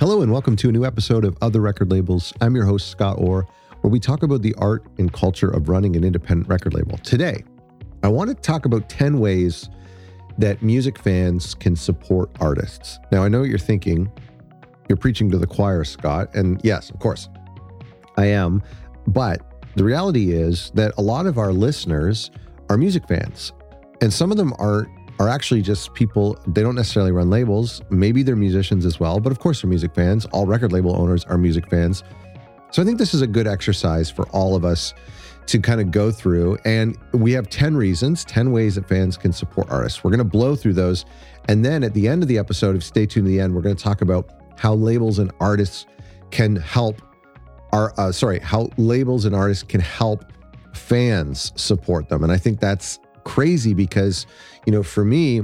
Hello, and welcome to a new episode of Other Record Labels. I'm your host, Scott Orr, where we talk about the art and culture of running an independent record label. Today, I want to talk about 10 ways that music fans can support artists. Now, I know what you're thinking. You're preaching to the choir, Scott. And yes, of course, I am. But the reality is that a lot of our listeners are music fans, and some of them are are actually just people, they don't necessarily run labels. Maybe they're musicians as well, but of course they're music fans. All record label owners are music fans. So I think this is a good exercise for all of us to kind of go through. And we have 10 reasons, 10 ways that fans can support artists. We're going to blow through those. And then at the end of the episode, if stay tuned to the end, we're going to talk about how labels and artists can help our, uh, sorry, how labels and artists can help fans support them. And I think that's crazy because, you know, for me,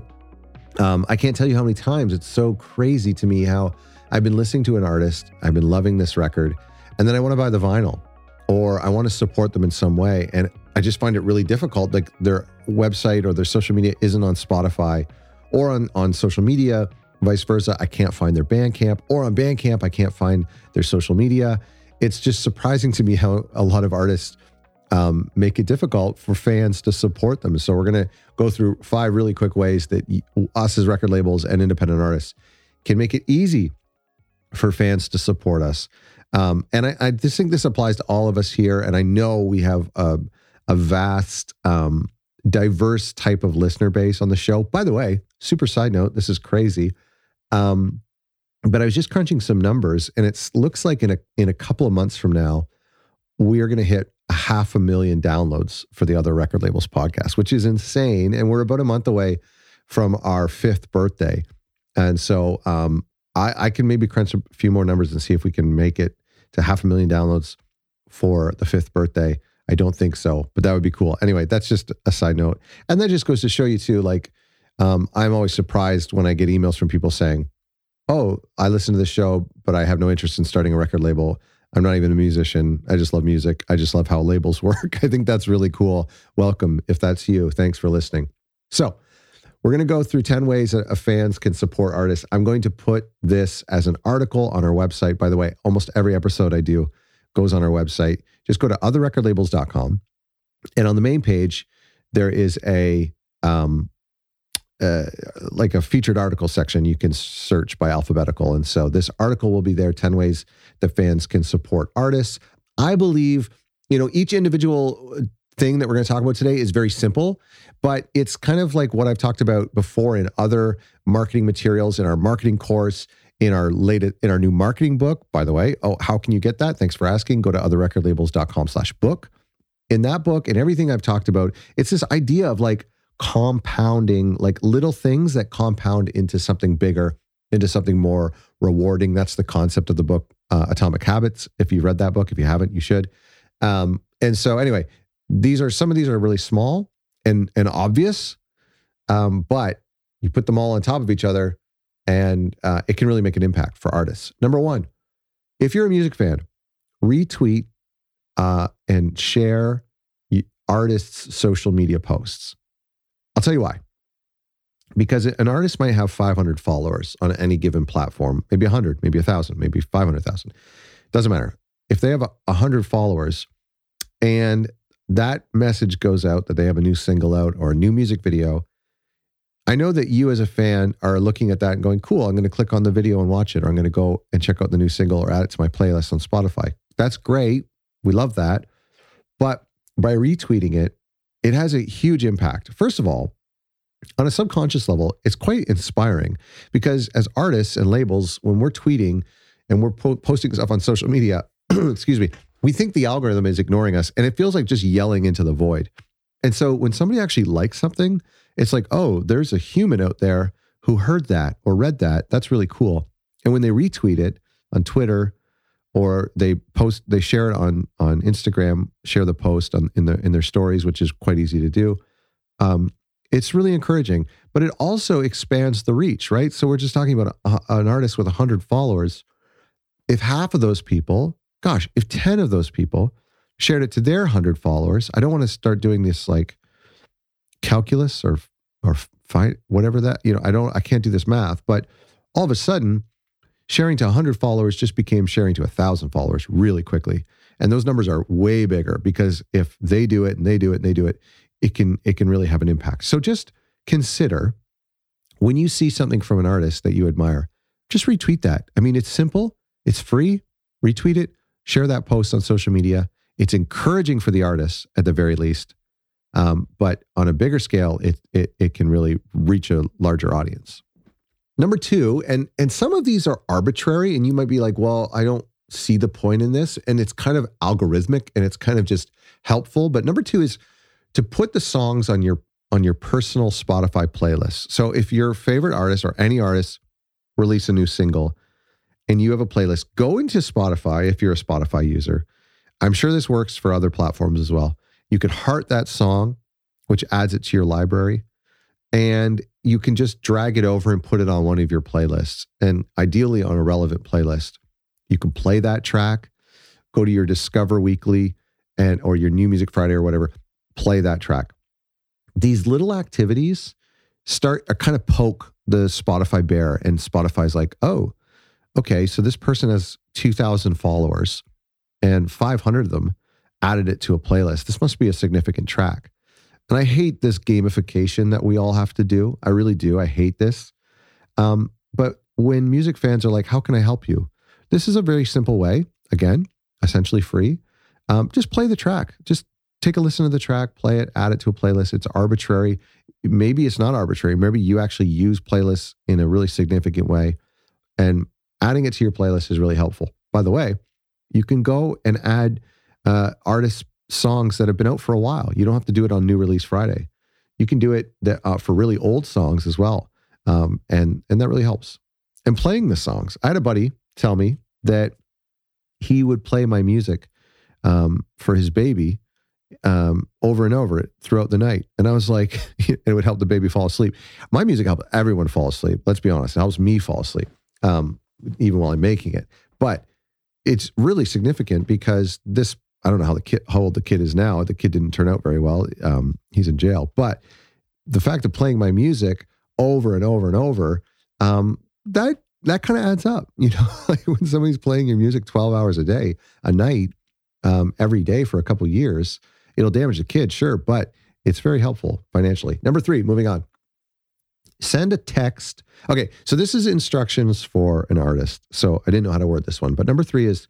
um, I can't tell you how many times it's so crazy to me how I've been listening to an artist, I've been loving this record, and then I want to buy the vinyl or I want to support them in some way. And I just find it really difficult. Like their website or their social media isn't on Spotify or on, on social media, vice versa. I can't find their Bandcamp or on Bandcamp, I can't find their social media. It's just surprising to me how a lot of artists um, make it difficult for fans to support them. So we're going to go through five really quick ways that us as record labels and independent artists can make it easy for fans to support us. Um, and I, I, just think this applies to all of us here. And I know we have a, a vast, um, diverse type of listener base on the show. By the way, super side note, this is crazy. Um, but I was just crunching some numbers, and it looks like in a in a couple of months from now, we are going to hit a half a million downloads for the other record labels podcast, which is insane. And we're about a month away from our fifth birthday. And so um, I, I, can maybe crunch a few more numbers and see if we can make it to half a million downloads for the fifth birthday. I don't think so, but that would be cool. Anyway, that's just a side note. And that just goes to show you too, like, um, I'm always surprised when I get emails from people saying, Oh, I listen to the show, but I have no interest in starting a record label. I'm not even a musician. I just love music. I just love how labels work. I think that's really cool. Welcome if that's you. Thanks for listening. So, we're going to go through 10 ways that fans can support artists. I'm going to put this as an article on our website. By the way, almost every episode I do goes on our website. Just go to otherrecordlabels.com. And on the main page, there is a um, uh, like a featured article section you can search by alphabetical. And so this article will be there 10 ways that fans can support artists. I believe you know each individual thing that we're going to talk about today is very simple but it's kind of like what i've talked about before in other marketing materials in our marketing course in our latest in our new marketing book by the way. Oh how can you get that? Thanks for asking. Go to otherrecordlabels.com slash book. In that book and everything i've talked about it's this idea of like compounding, like little things that compound into something bigger, into something more rewarding. That's the concept of the book, uh, Atomic Habits. If you've read that book, if you haven't, you should. Um, and so, anyway, these are some of these are really small and and obvious, um, but you put them all on top of each other, and uh, it can really make an impact for artists. Number one, if you're a music fan, retweet uh, and share artists' social media posts. I'll tell you why. Because an artist might have 500 followers on any given platform, maybe 100, maybe 1,000, maybe 500,000. Doesn't matter. If they have 100 followers and that message goes out that they have a new single out or a new music video, I know that you as a fan are looking at that and going, cool, I'm going to click on the video and watch it, or I'm going to go and check out the new single or add it to my playlist on Spotify. That's great. We love that. But by retweeting it, it has a huge impact. First of all, on a subconscious level, it's quite inspiring because as artists and labels, when we're tweeting and we're po- posting stuff on social media, excuse me, we think the algorithm is ignoring us and it feels like just yelling into the void. And so when somebody actually likes something, it's like, oh, there's a human out there who heard that or read that. That's really cool. And when they retweet it on Twitter or they post they share it on on Instagram, share the post on in their in their stories, which is quite easy to do. Um, it's really encouraging, but it also expands the reach, right? So we're just talking about a, an artist with 100 followers. If half of those people, gosh, if 10 of those people shared it to their 100 followers, I don't want to start doing this like calculus or or fight whatever that, you know, I don't I can't do this math, but all of a sudden sharing to 100 followers just became sharing to 1,000 followers really quickly. And those numbers are way bigger because if they do it and they do it and they do it, it can it can really have an impact. So just consider when you see something from an artist that you admire, just retweet that. I mean, it's simple, it's free. Retweet it, share that post on social media. It's encouraging for the artist at the very least. Um, but on a bigger scale, it, it it can really reach a larger audience. Number two, and and some of these are arbitrary, and you might be like, well, I don't see the point in this, and it's kind of algorithmic and it's kind of just helpful. But number two is to put the songs on your on your personal Spotify playlist. So if your favorite artist or any artist release a new single and you have a playlist, go into Spotify if you're a Spotify user. I'm sure this works for other platforms as well. You could heart that song, which adds it to your library, and you can just drag it over and put it on one of your playlists, and ideally on a relevant playlist. You can play that track, go to your Discover Weekly and or your New Music Friday or whatever, play that track. These little activities start uh, kind of poke the Spotify bear, and Spotify's like, oh, okay, so this person has 2,000 followers and 500 of them added it to a playlist. This must be a significant track. And I hate this gamification that we all have to do. I really do. I hate this. Um, but when music fans are like, how can I help you? This is a very simple way, again, essentially free. Um, just play the track. Just take a listen to the track, play it, add it to a playlist. It's arbitrary. Maybe it's not arbitrary. Maybe you actually use playlists in a really significant way. And adding it to your playlist is really helpful. By the way, you can go and add uh, artists' songs that have been out for a while. You don't have to do it on New Release Friday. You can do it that, uh, for really old songs as well, um, and and that really helps. And playing the songs, I had a buddy tell me that he would play my music um, for his baby um, over and over it throughout the night. And I was like, it would help the baby fall asleep. My music helps everyone fall asleep. Let's be honest, it helps me fall asleep, um, even while I'm making it. But it's really significant because this, I don't know how the kid, how old the kid is now. The kid didn't turn out very well. Um, he's in jail. But the fact of playing my music over and over and over, um, that that kind of adds up. You know, like when somebody's playing your music 12 hours a day, a night, um, every day for a couple years, it'll damage the kid, sure, but it's very helpful financially. Number three, moving on. Send a text. Okay, so this is instructions for an artist. So I didn't know how to word this one, but number three is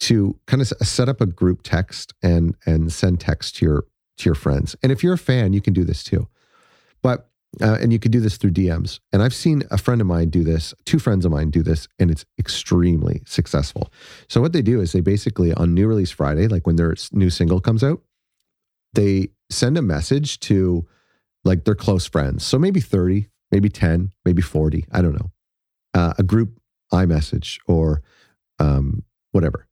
to kind of set up a group text and and send text to your to your friends. And if you're a fan, you can do this too. But uh, and you can do this through DMs. And I've seen a friend of mine do this, two friends of mine do this, and it's extremely successful. So, what they do is they basically, on New Release Friday, like when their new single comes out, they send a message to like their close friends. So, maybe 30, maybe 10, maybe 40, I don't know, uh, a group iMessage or um, whatever.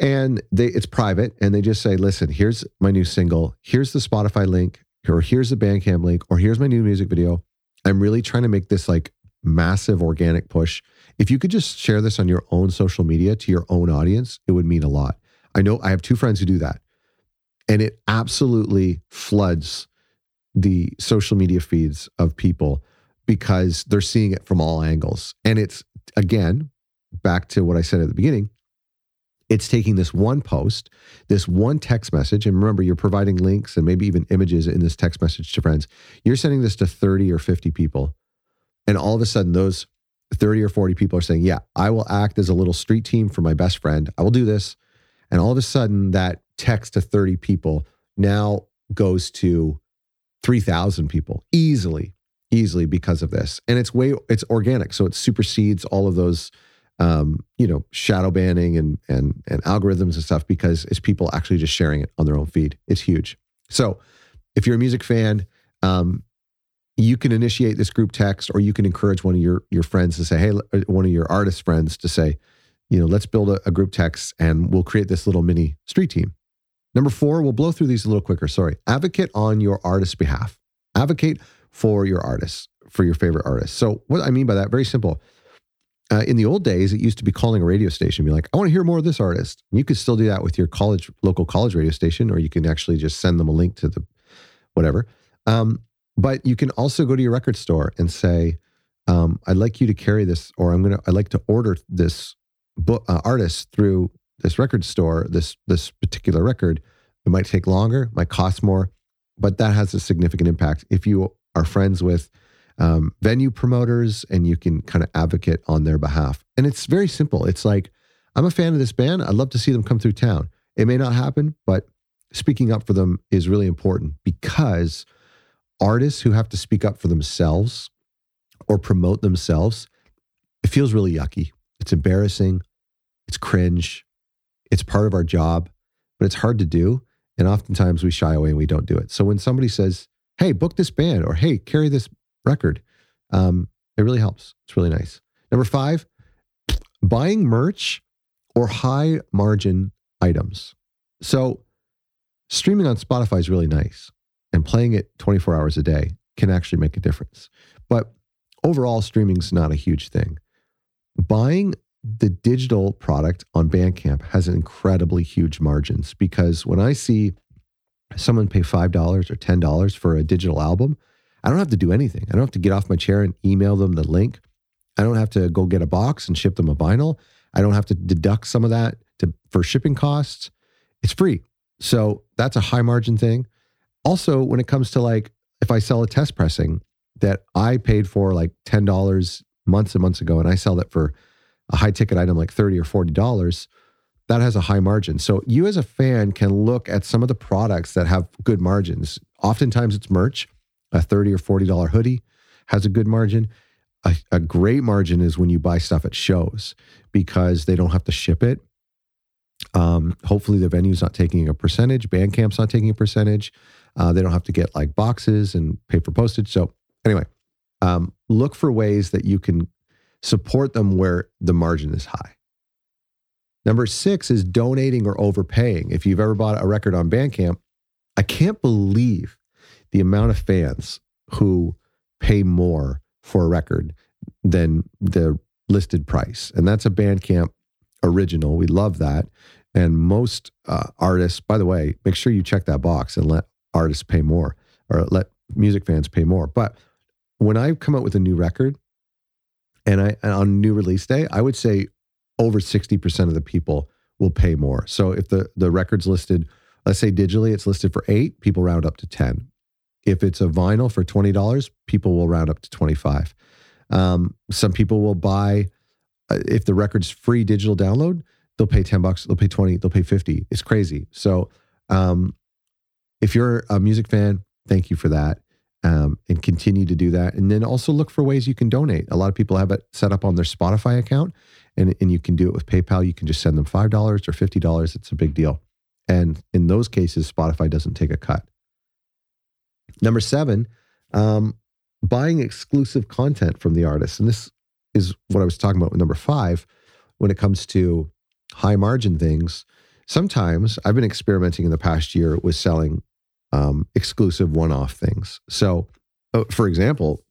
And they it's private and they just say, listen, here's my new single. Here's the Spotify link or here's the Bandcamp link, or here's my new music video. I'm really trying to make this like massive organic push. If you could just share this on your own social media to your own audience, it would mean a lot. I know I have two friends who do that, and it absolutely floods the social media feeds of people because they're seeing it from all angles. And it's again, back to what I said at the beginning, it's taking this one post, this one text message, and remember, you're providing links and maybe even images in this text message to friends. You're sending this to 30 or 50 people. And all of a sudden, those 30 or 40 people are saying, Yeah, I will act as a little street team for my best friend. I will do this. And all of a sudden, that text to 30 people now goes to 3,000 people easily, easily because of this. And it's way, it's organic. So it supersedes all of those um, you know, shadow banning and and and algorithms and stuff because it's people actually just sharing it on their own feed. It's huge. So if you're a music fan, um, you can initiate this group text, or you can encourage one of your your friends to say, "Hey," one of your artist friends to say, "You know, let's build a, a group text, and we'll create this little mini street team." Number four, we'll blow through these a little quicker. Sorry. Advocate on your artist's behalf. Advocate for your artists, for your favorite artists. So what I mean by that, very simple uh, in the old days, it used to be calling a radio station, be like, I want to hear more of this artist. you could still do that with your college, local college radio station, or you can actually just send them a link to the whatever. Um, but you can also go to your record store and say, um, I'd like you to carry this, or I'm gonna I'd like to order this book uh, artist through this record store. This this particular record. It might take longer, might cost more, but that has a significant impact. If you are friends with um, venue promoters and you can kind of advocate on their behalf, and it's very simple. It's like I'm a fan of this band. I'd love to see them come through town. It may not happen, but speaking up for them is really important because artists who have to speak up for themselves or promote themselves, it feels really yucky. It's embarrassing. It's cringe. It's part of our job, but it's hard to do. And oftentimes we shy away and we don't do it. So when somebody says, hey, book this band or hey, carry this record, um, it really helps. It's really nice. Number five, buying merch or high margin items. So streaming on Spotify is really nice and playing it 24 hours a day can actually make a difference. But overall, streaming's not a huge thing. Buying the digital product on Bandcamp has incredibly huge margins because when I see someone pay $5 or $10 for a digital album, I don't have to do anything. I don't have to get off my chair and email them the link. I don't have to go get a box and ship them a vinyl. I don't have to deduct some of that to, for shipping costs. It's free. So that's a high margin thing. Also, when it comes to like if I sell a test pressing that I paid for like $10 months and months ago, and I sell that for a high ticket item like 30 or $40, that has a high margin. So you as a fan can look at some of the products that have good margins. Oftentimes it's merch. A 30 or $40 hoodie has a good margin. A, a great margin is when you buy stuff at shows because they don't have to ship it. Um, hopefully the venue's not taking a percentage. Bandcamp's not taking a percentage. Uh, they don't have to get like boxes and pay for postage. So anyway, um, look for ways that you can support them where the margin is high. Number six is donating or overpaying. If you've ever bought a record on Bandcamp, I can't believe the amount of fans who pay more for a record than the listed price. And that's a Bandcamp original. We love that. And most uh, artists, by the way, make sure you check that box and let artists pay more or let music fans pay more. But when I come out with a new record and I and on new release day, I would say over 60% of the people will pay more. So if the the record's listed, let's say digitally it's listed for 8, people round up to 10. If it's a vinyl for $20, people will round up to 25. Um, some people will buy uh, if the record's free digital download, they'll pay 10 bucks, they'll pay 20, they'll pay 50. It's crazy. So um, if you're a music fan, thank you for that. Um, and continue to do that. And then also look for ways you can donate. A lot of people have it set up on their Spotify account, and, and you can do it with PayPal. You can just send them $5 or $50. It's a big deal. And in those cases, Spotify doesn't take a cut. Number seven, um, buying exclusive content from the artist. And this is what I was talking about with number five when it comes to high margin things. Sometimes I've been experimenting in the past year with selling um, exclusive one off things. So, uh, for example,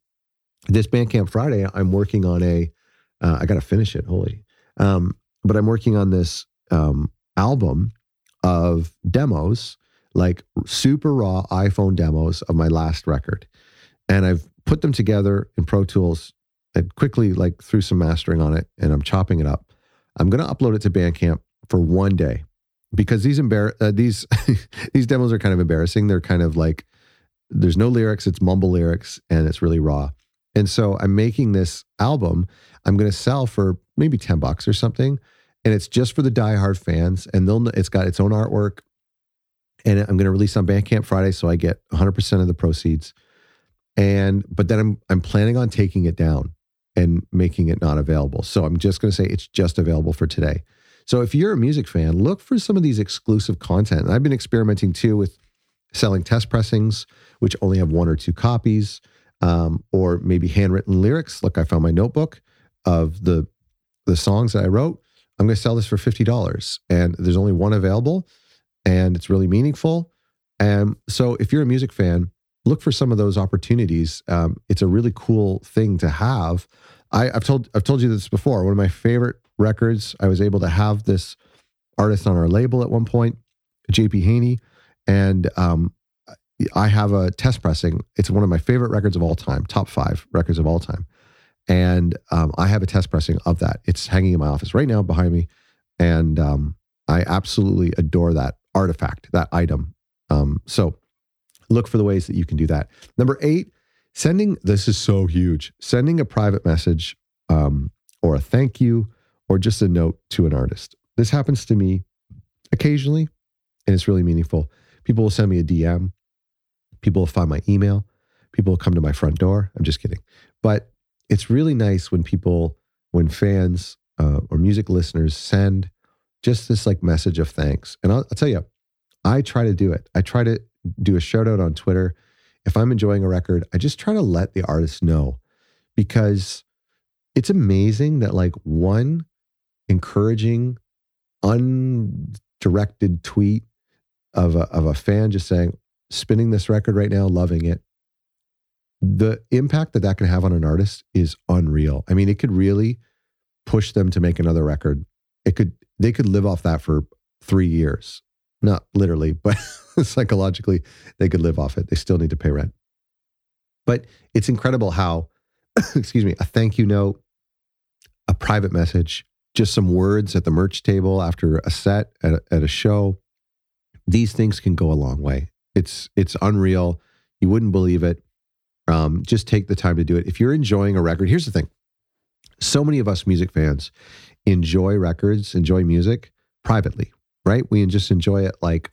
this Bandcamp Friday, I'm working on a. Uh, I got to finish it, holy. Um, but I'm working on this um, album of demos, like super raw iPhone demos of my last record. And I've put them together in Pro Tools and quickly like threw some mastering on it and I'm chopping it up. I'm going to upload it to Bandcamp for one day because these embar- uh, these these demos are kind of embarrassing. They're kind of like there's no lyrics, it's mumble lyrics and it's really raw. And so I'm making this album I'm going to sell for maybe 10 bucks or something and it's just for the diehard fans and they'll it's got its own artwork and I'm going to release on Bandcamp Friday so I get 100% of the proceeds. And but then I'm I'm planning on taking it down and making it not available. So I'm just going to say it's just available for today. So if you're a music fan, look for some of these exclusive content. And I've been experimenting too with selling test pressings, which only have one or two copies, um, or maybe handwritten lyrics. Look, I found my notebook of the the songs that I wrote. I'm going to sell this for fifty dollars, and there's only one available, and it's really meaningful. And so, if you're a music fan, look for some of those opportunities. Um, it's a really cool thing to have. I, I've told I've told you this before. One of my favorite records. I was able to have this artist on our label at one point, JP Haney, and um, I have a test pressing. It's one of my favorite records of all time, top five records of all time. And um, I have a test pressing of that. It's hanging in my office right now behind me. And um, I absolutely adore that artifact, that item. Um, so look for the ways that you can do that. Number eight, sending this is so huge sending a private message um, or a thank you or just a note to an artist. This happens to me occasionally and it's really meaningful. People will send me a DM, people will find my email, people will come to my front door. I'm just kidding. But it's really nice when people, when fans uh, or music listeners send just this like message of thanks. And I'll, I'll tell you, I try to do it. I try to do a shout out on Twitter. If I'm enjoying a record, I just try to let the artist know because it's amazing that like one encouraging, undirected tweet of a, of a fan just saying, spinning this record right now, loving it. The impact that that can have on an artist is unreal. I mean, it could really push them to make another record. It could, they could live off that for three years. Not literally, but psychologically, they could live off it. They still need to pay rent. But it's incredible how, excuse me, a thank you note, a private message, just some words at the merch table after a set at a, at a show. These things can go a long way. It's it's unreal. You wouldn't believe it. Um, just take the time to do it. If you're enjoying a record, here's the thing: so many of us music fans enjoy records, enjoy music privately, right? We just enjoy it like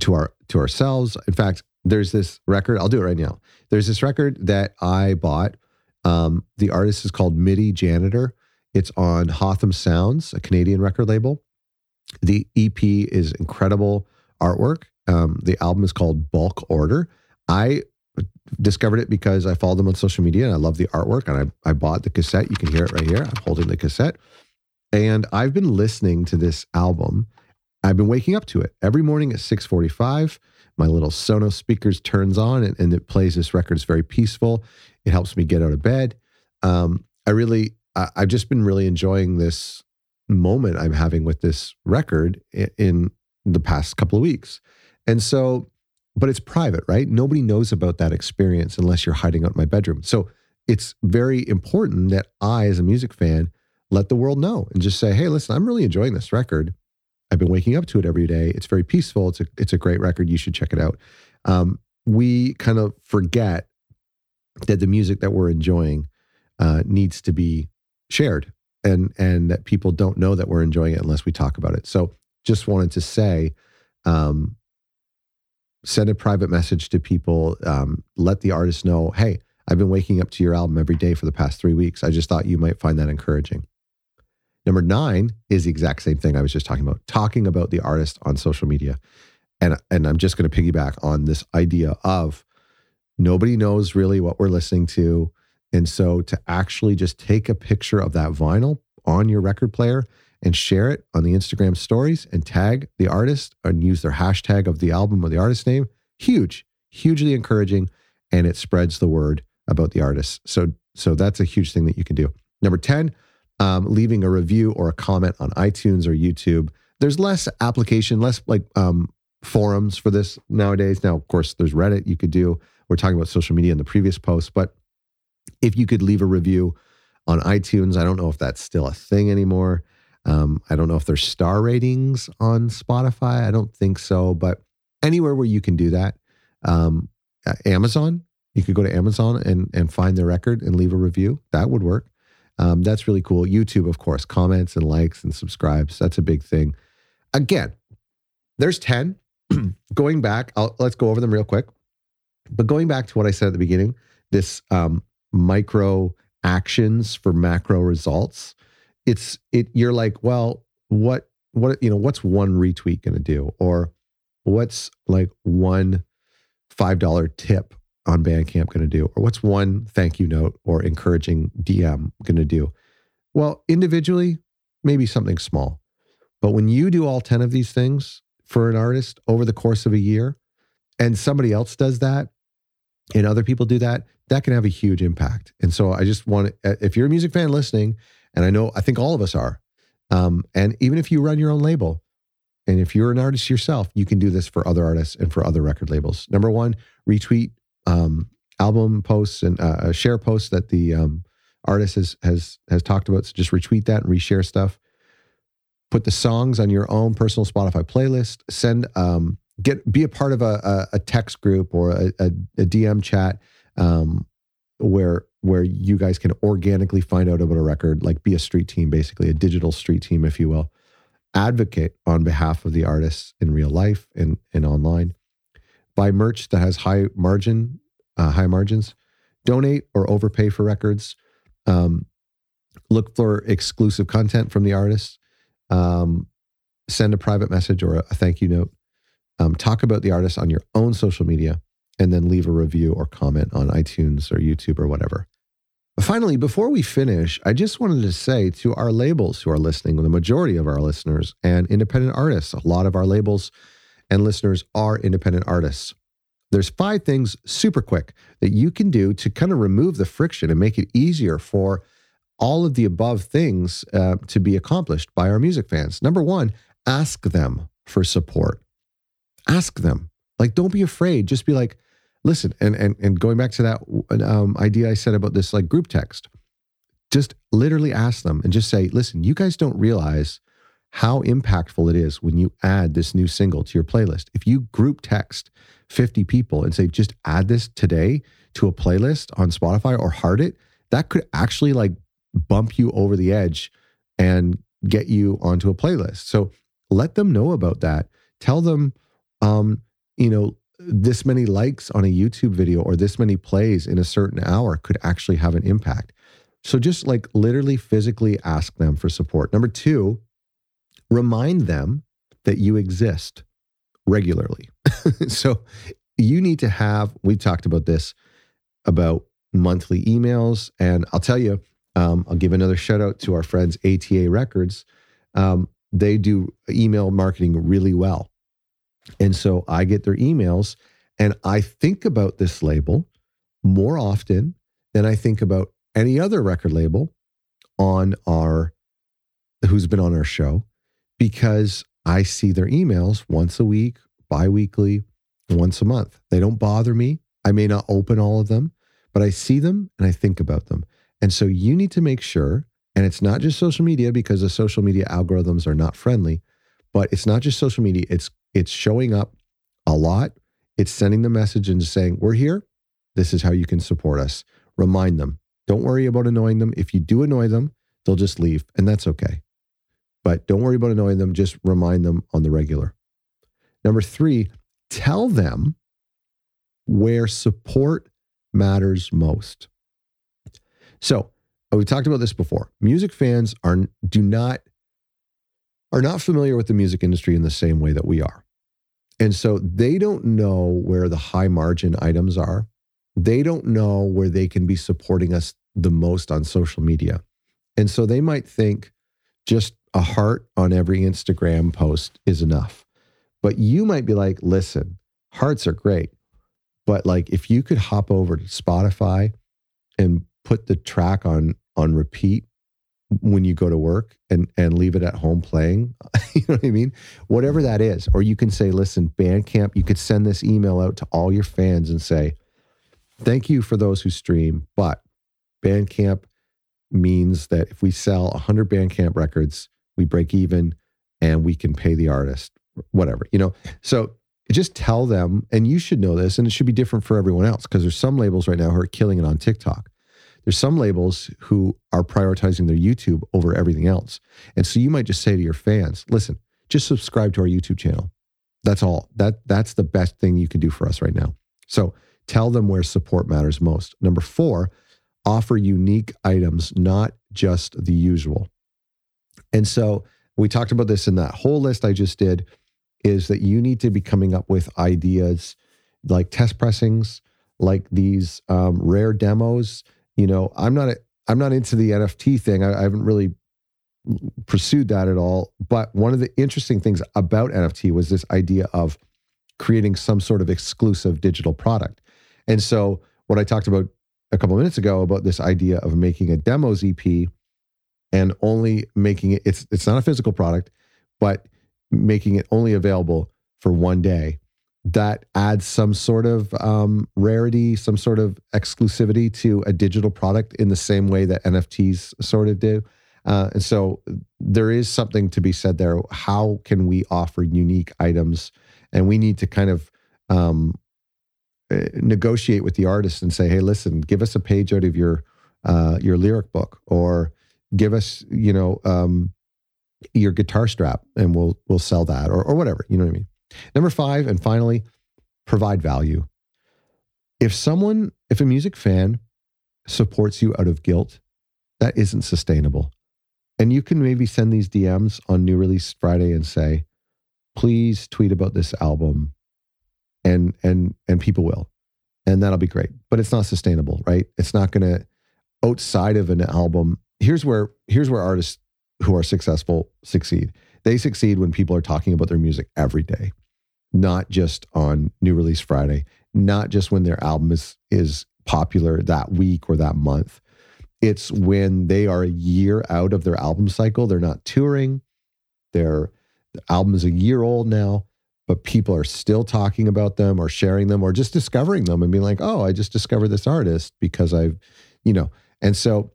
to our to ourselves. In fact, there's this record. I'll do it right now. There's this record that I bought. Um, the artist is called MIDI Janitor. It's on Hotham Sounds, a Canadian record label. The EP is incredible artwork. Um, the album is called Bulk Order. I discovered it because I followed them on social media and I love the artwork. And I, I bought the cassette. You can hear it right here. I'm holding the cassette. And I've been listening to this album. I've been waking up to it every morning at 645. My little Sonos speakers turns on and, and it plays this record. It's very peaceful. It helps me get out of bed. Um, I really I, have just been really enjoying this moment I'm having with this record in, in the past couple of weeks. And so, but it's private, right? Nobody knows about that experience unless you're hiding out in my bedroom. So it's very important that I, as a music fan, let the world know and just say, hey, listen, I'm really enjoying this record. I've been waking up to it every day. It's very peaceful. It's a it's a great record. You should check it out. Um, we kind of forget that the music that we're enjoying uh, needs to be shared and and that people don't know that we're enjoying it unless we talk about it. So just wanted to say, um, send a private message to people. Um, let the artist know, hey, I've been waking up to your album every day for the past three weeks. I just thought you might find that encouraging. Number nine is the exact same thing I was just talking about, talking about the artist on social media. And, and I'm just going to piggyback on this idea of nobody knows really what we're listening to. And so to actually just take a picture of that vinyl on your record player and share it on the Instagram stories and tag the artist and use their hashtag of the album or the artist name, huge, hugely encouraging. And it spreads the word about the artist. So, so that's a huge thing that you can do. Number 10, um, leaving a review or a comment on iTunes or YouTube. There's less application, less like um, forums for this nowadays. Now, of course, there's Reddit you could do. We're talking about social media in the previous post, but if you could leave a review on iTunes, I don't know if that's still a thing anymore. Um, I don't know if there's star ratings on Spotify. I don't think so, but anywhere where you can do that. Um, Amazon, you could go to Amazon and and find the record and leave a review. That would work. Um, that's really cool. YouTube, of course, comments and likes and subscribes. That's a big thing. Again, there's 10. going back, I'll, let's go over them real quick. But going back to what I said at the beginning, this um, micro actions for macro results it's it you're like well what what you know what's one retweet going to do or what's like one five dollar tip on bandcamp going to do or what's one thank you note or encouraging dm going to do well individually maybe something small but when you do all 10 of these things for an artist over the course of a year and somebody else does that and other people do that that can have a huge impact. And so I just want to, uh, if you're a music fan listening, and I know, I think all of us are, um, and even if you run your own label, and if you're an artist yourself, you can do this for other artists and for other record labels. Number one, retweet um, album posts and uh, uh share posts that the um, artist has has has talked about. So just retweet that and reshare stuff. Put the songs on your own personal Spotify playlist. Send um get be a part of a a, a text group or a, a, a DM chat um, where where you guys can organically find out about a record, like be a street team, basically a digital street team, if you will. Advocate on behalf of the artists in real life and and online. Buy merch that has high margin, uh, high margins. Donate or overpay for records. Um, look for exclusive content from the artists. Um, send a private message or a, a thank you note. Um, talk about the artist on your own social media and then leave a review or comment on iTunes or YouTube or whatever. Finally, before we finish, I just wanted to say to our labels who are listening, the majority of our listeners and independent artists, a lot of our labels and listeners are independent artists. There's five things super quick that you can do to kind of remove the friction and make it easier for all of the above things uh, to be accomplished by our music fans. Number one, ask them for support. Ask them. Like, don't be afraid. Just be like, listen, and and and going back to that um, idea I said about this like group text, just literally ask them and just say, listen, you guys don't realize how impactful it is when you add this new single to your playlist. If you group text 50 people and say, just add this today to a playlist on Spotify or heart it, that could actually like bump you over the edge and get you onto a playlist. So let them know about that. Tell them, um, you know, this many likes on a YouTube video or this many plays in a certain hour could actually have an impact. So just like literally physically ask them for support. Number two, remind them that you exist regularly. so you need to have, we talked about this about monthly emails. And I'll tell you, um, I'll give another shout out to our friends ATA Records. Um, they do email marketing really well. And so I get their emails and I think about this label more often than I think about any other record label on our who's been on our show because I see their emails once a week, bi-weekly, once a month. They don't bother me. I may not open all of them, but I see them and I think about them. And so you need to make sure and it's not just social media because the social media algorithms are not friendly, but it's not just social media, it's it's showing up a lot. It's sending the message and saying, We're here. This is how you can support us. Remind them. Don't worry about annoying them. If you do annoy them, they'll just leave, and that's okay. But don't worry about annoying them. Just remind them on the regular. Number three, tell them where support matters most. So, uh, we talked about this before. Music fans are do not are not familiar with the music industry in the same way that we are. And so they don't know where the high margin items are. They don't know where they can be supporting us the most on social media. And so they might think just a heart on every Instagram post is enough. But you might be like, listen, hearts are great. But like if you could hop over to Spotify and put the track on on repeat when you go to work and and leave it at home playing you know what i mean whatever that is or you can say listen bandcamp you could send this email out to all your fans and say thank you for those who stream but bandcamp means that if we sell 100 bandcamp records we break even and we can pay the artist whatever you know so just tell them and you should know this and it should be different for everyone else because there's some labels right now who are killing it on tiktok there's some labels who are prioritizing their YouTube over everything else. And so you might just say to your fans, listen, just subscribe to our YouTube channel. That's all. That that's the best thing you can do for us right now. So tell them where support matters most. Number 4, offer unique items, not just the usual. And so we talked about this in that whole list I just did is that you need to be coming up with ideas like test pressings, like these um, rare demos you know, I'm not I'm not into the NFT thing. I, I haven't really pursued that at all. But one of the interesting things about NFT was this idea of creating some sort of exclusive digital product. And so, what I talked about a couple minutes ago about this idea of making a demos EP and only making it it's it's not a physical product, but making it only available for one day that adds some sort of um, rarity, some sort of exclusivity to a digital product in the same way that NFTs sort of do. Uh, and so there is something to be said there. How can we offer unique items? And we need to kind of um, eh, negotiate with the artist and say, "Hey, listen, give us a page out of your uh, your lyric book, or give us, you know, um, your guitar strap, and we'll we'll sell that, or or whatever." You know what I mean? Number five, and finally, provide value. If someone, if a music fan supports you out of guilt, that isn't sustainable. And you can maybe send these DMs on New Release Friday and say, please tweet about this album. And and and people will. And that'll be great. But it's not sustainable, right? It's not gonna outside of an album. Here's where here's where artists who are successful succeed. They succeed when people are talking about their music every day, not just on New Release Friday, not just when their album is is popular that week or that month. It's when they are a year out of their album cycle. They're not touring. Their album is a year old now, but people are still talking about them or sharing them or just discovering them and being like, oh, I just discovered this artist because I've, you know. And so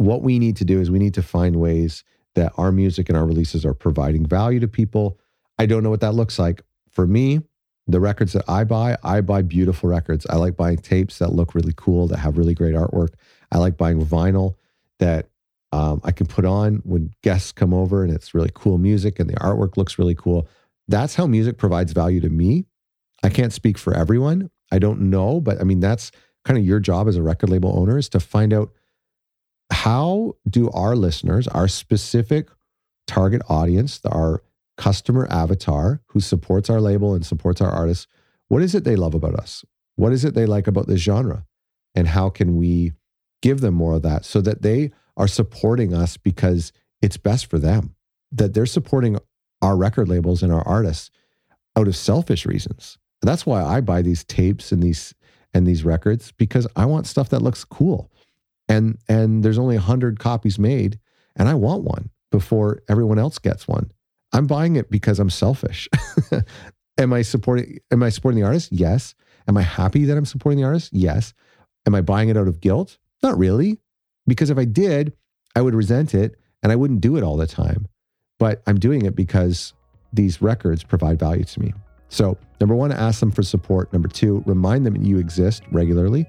what we need to do is we need to find ways that our music and our releases are providing value to people. I don't know what that looks like. For me, the records that I buy, I buy beautiful records. I like buying tapes that look really cool, that have really great artwork. I like buying vinyl that um, I can put on when guests come over and it's really cool music and the artwork looks really cool. That's how music provides value to me. I can't speak for everyone. I don't know, but I mean, that's kind of your job as a record label owner is to find out how do our listeners, our specific target audience, our customer avatar who supports our label and supports our artists, what is it they love about us? What is it they like about this genre? And how can we give them more of that so that they are supporting us because it's best for them, that they're supporting our record labels and our artists out of selfish reasons. That's why I buy these tapes and these and these records because I want stuff that looks cool. And and there's only 100 copies made and I want one before everyone else gets one. I'm buying it because I'm selfish. am I supporting am I supporting the artist? Yes. Am I happy that I'm supporting the artist? Yes. Am I buying it out of guilt? Not really. Because if I did, I would resent it and I wouldn't do it all the time. But I'm doing it because these records provide value to me. So, number one, ask them for support. Number two, remind them you exist regularly.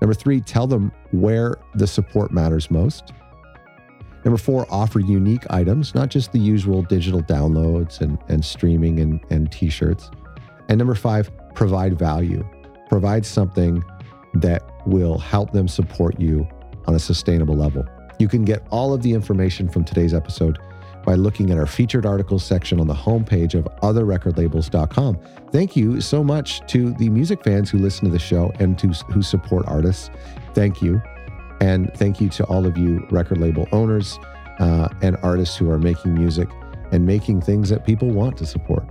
Number three, tell them where the support matters most. Number four, offer unique items, not just the usual digital downloads and, and streaming and, and t shirts. And number five, provide value. Provide something that will help them support you on a sustainable level. You can get all of the information from today's episode by looking at our featured articles section on the homepage of otherrecordlabels.com. Thank you so much to the music fans who listen to the show and to who support artists. Thank you. And thank you to all of you record label owners uh, and artists who are making music and making things that people want to support.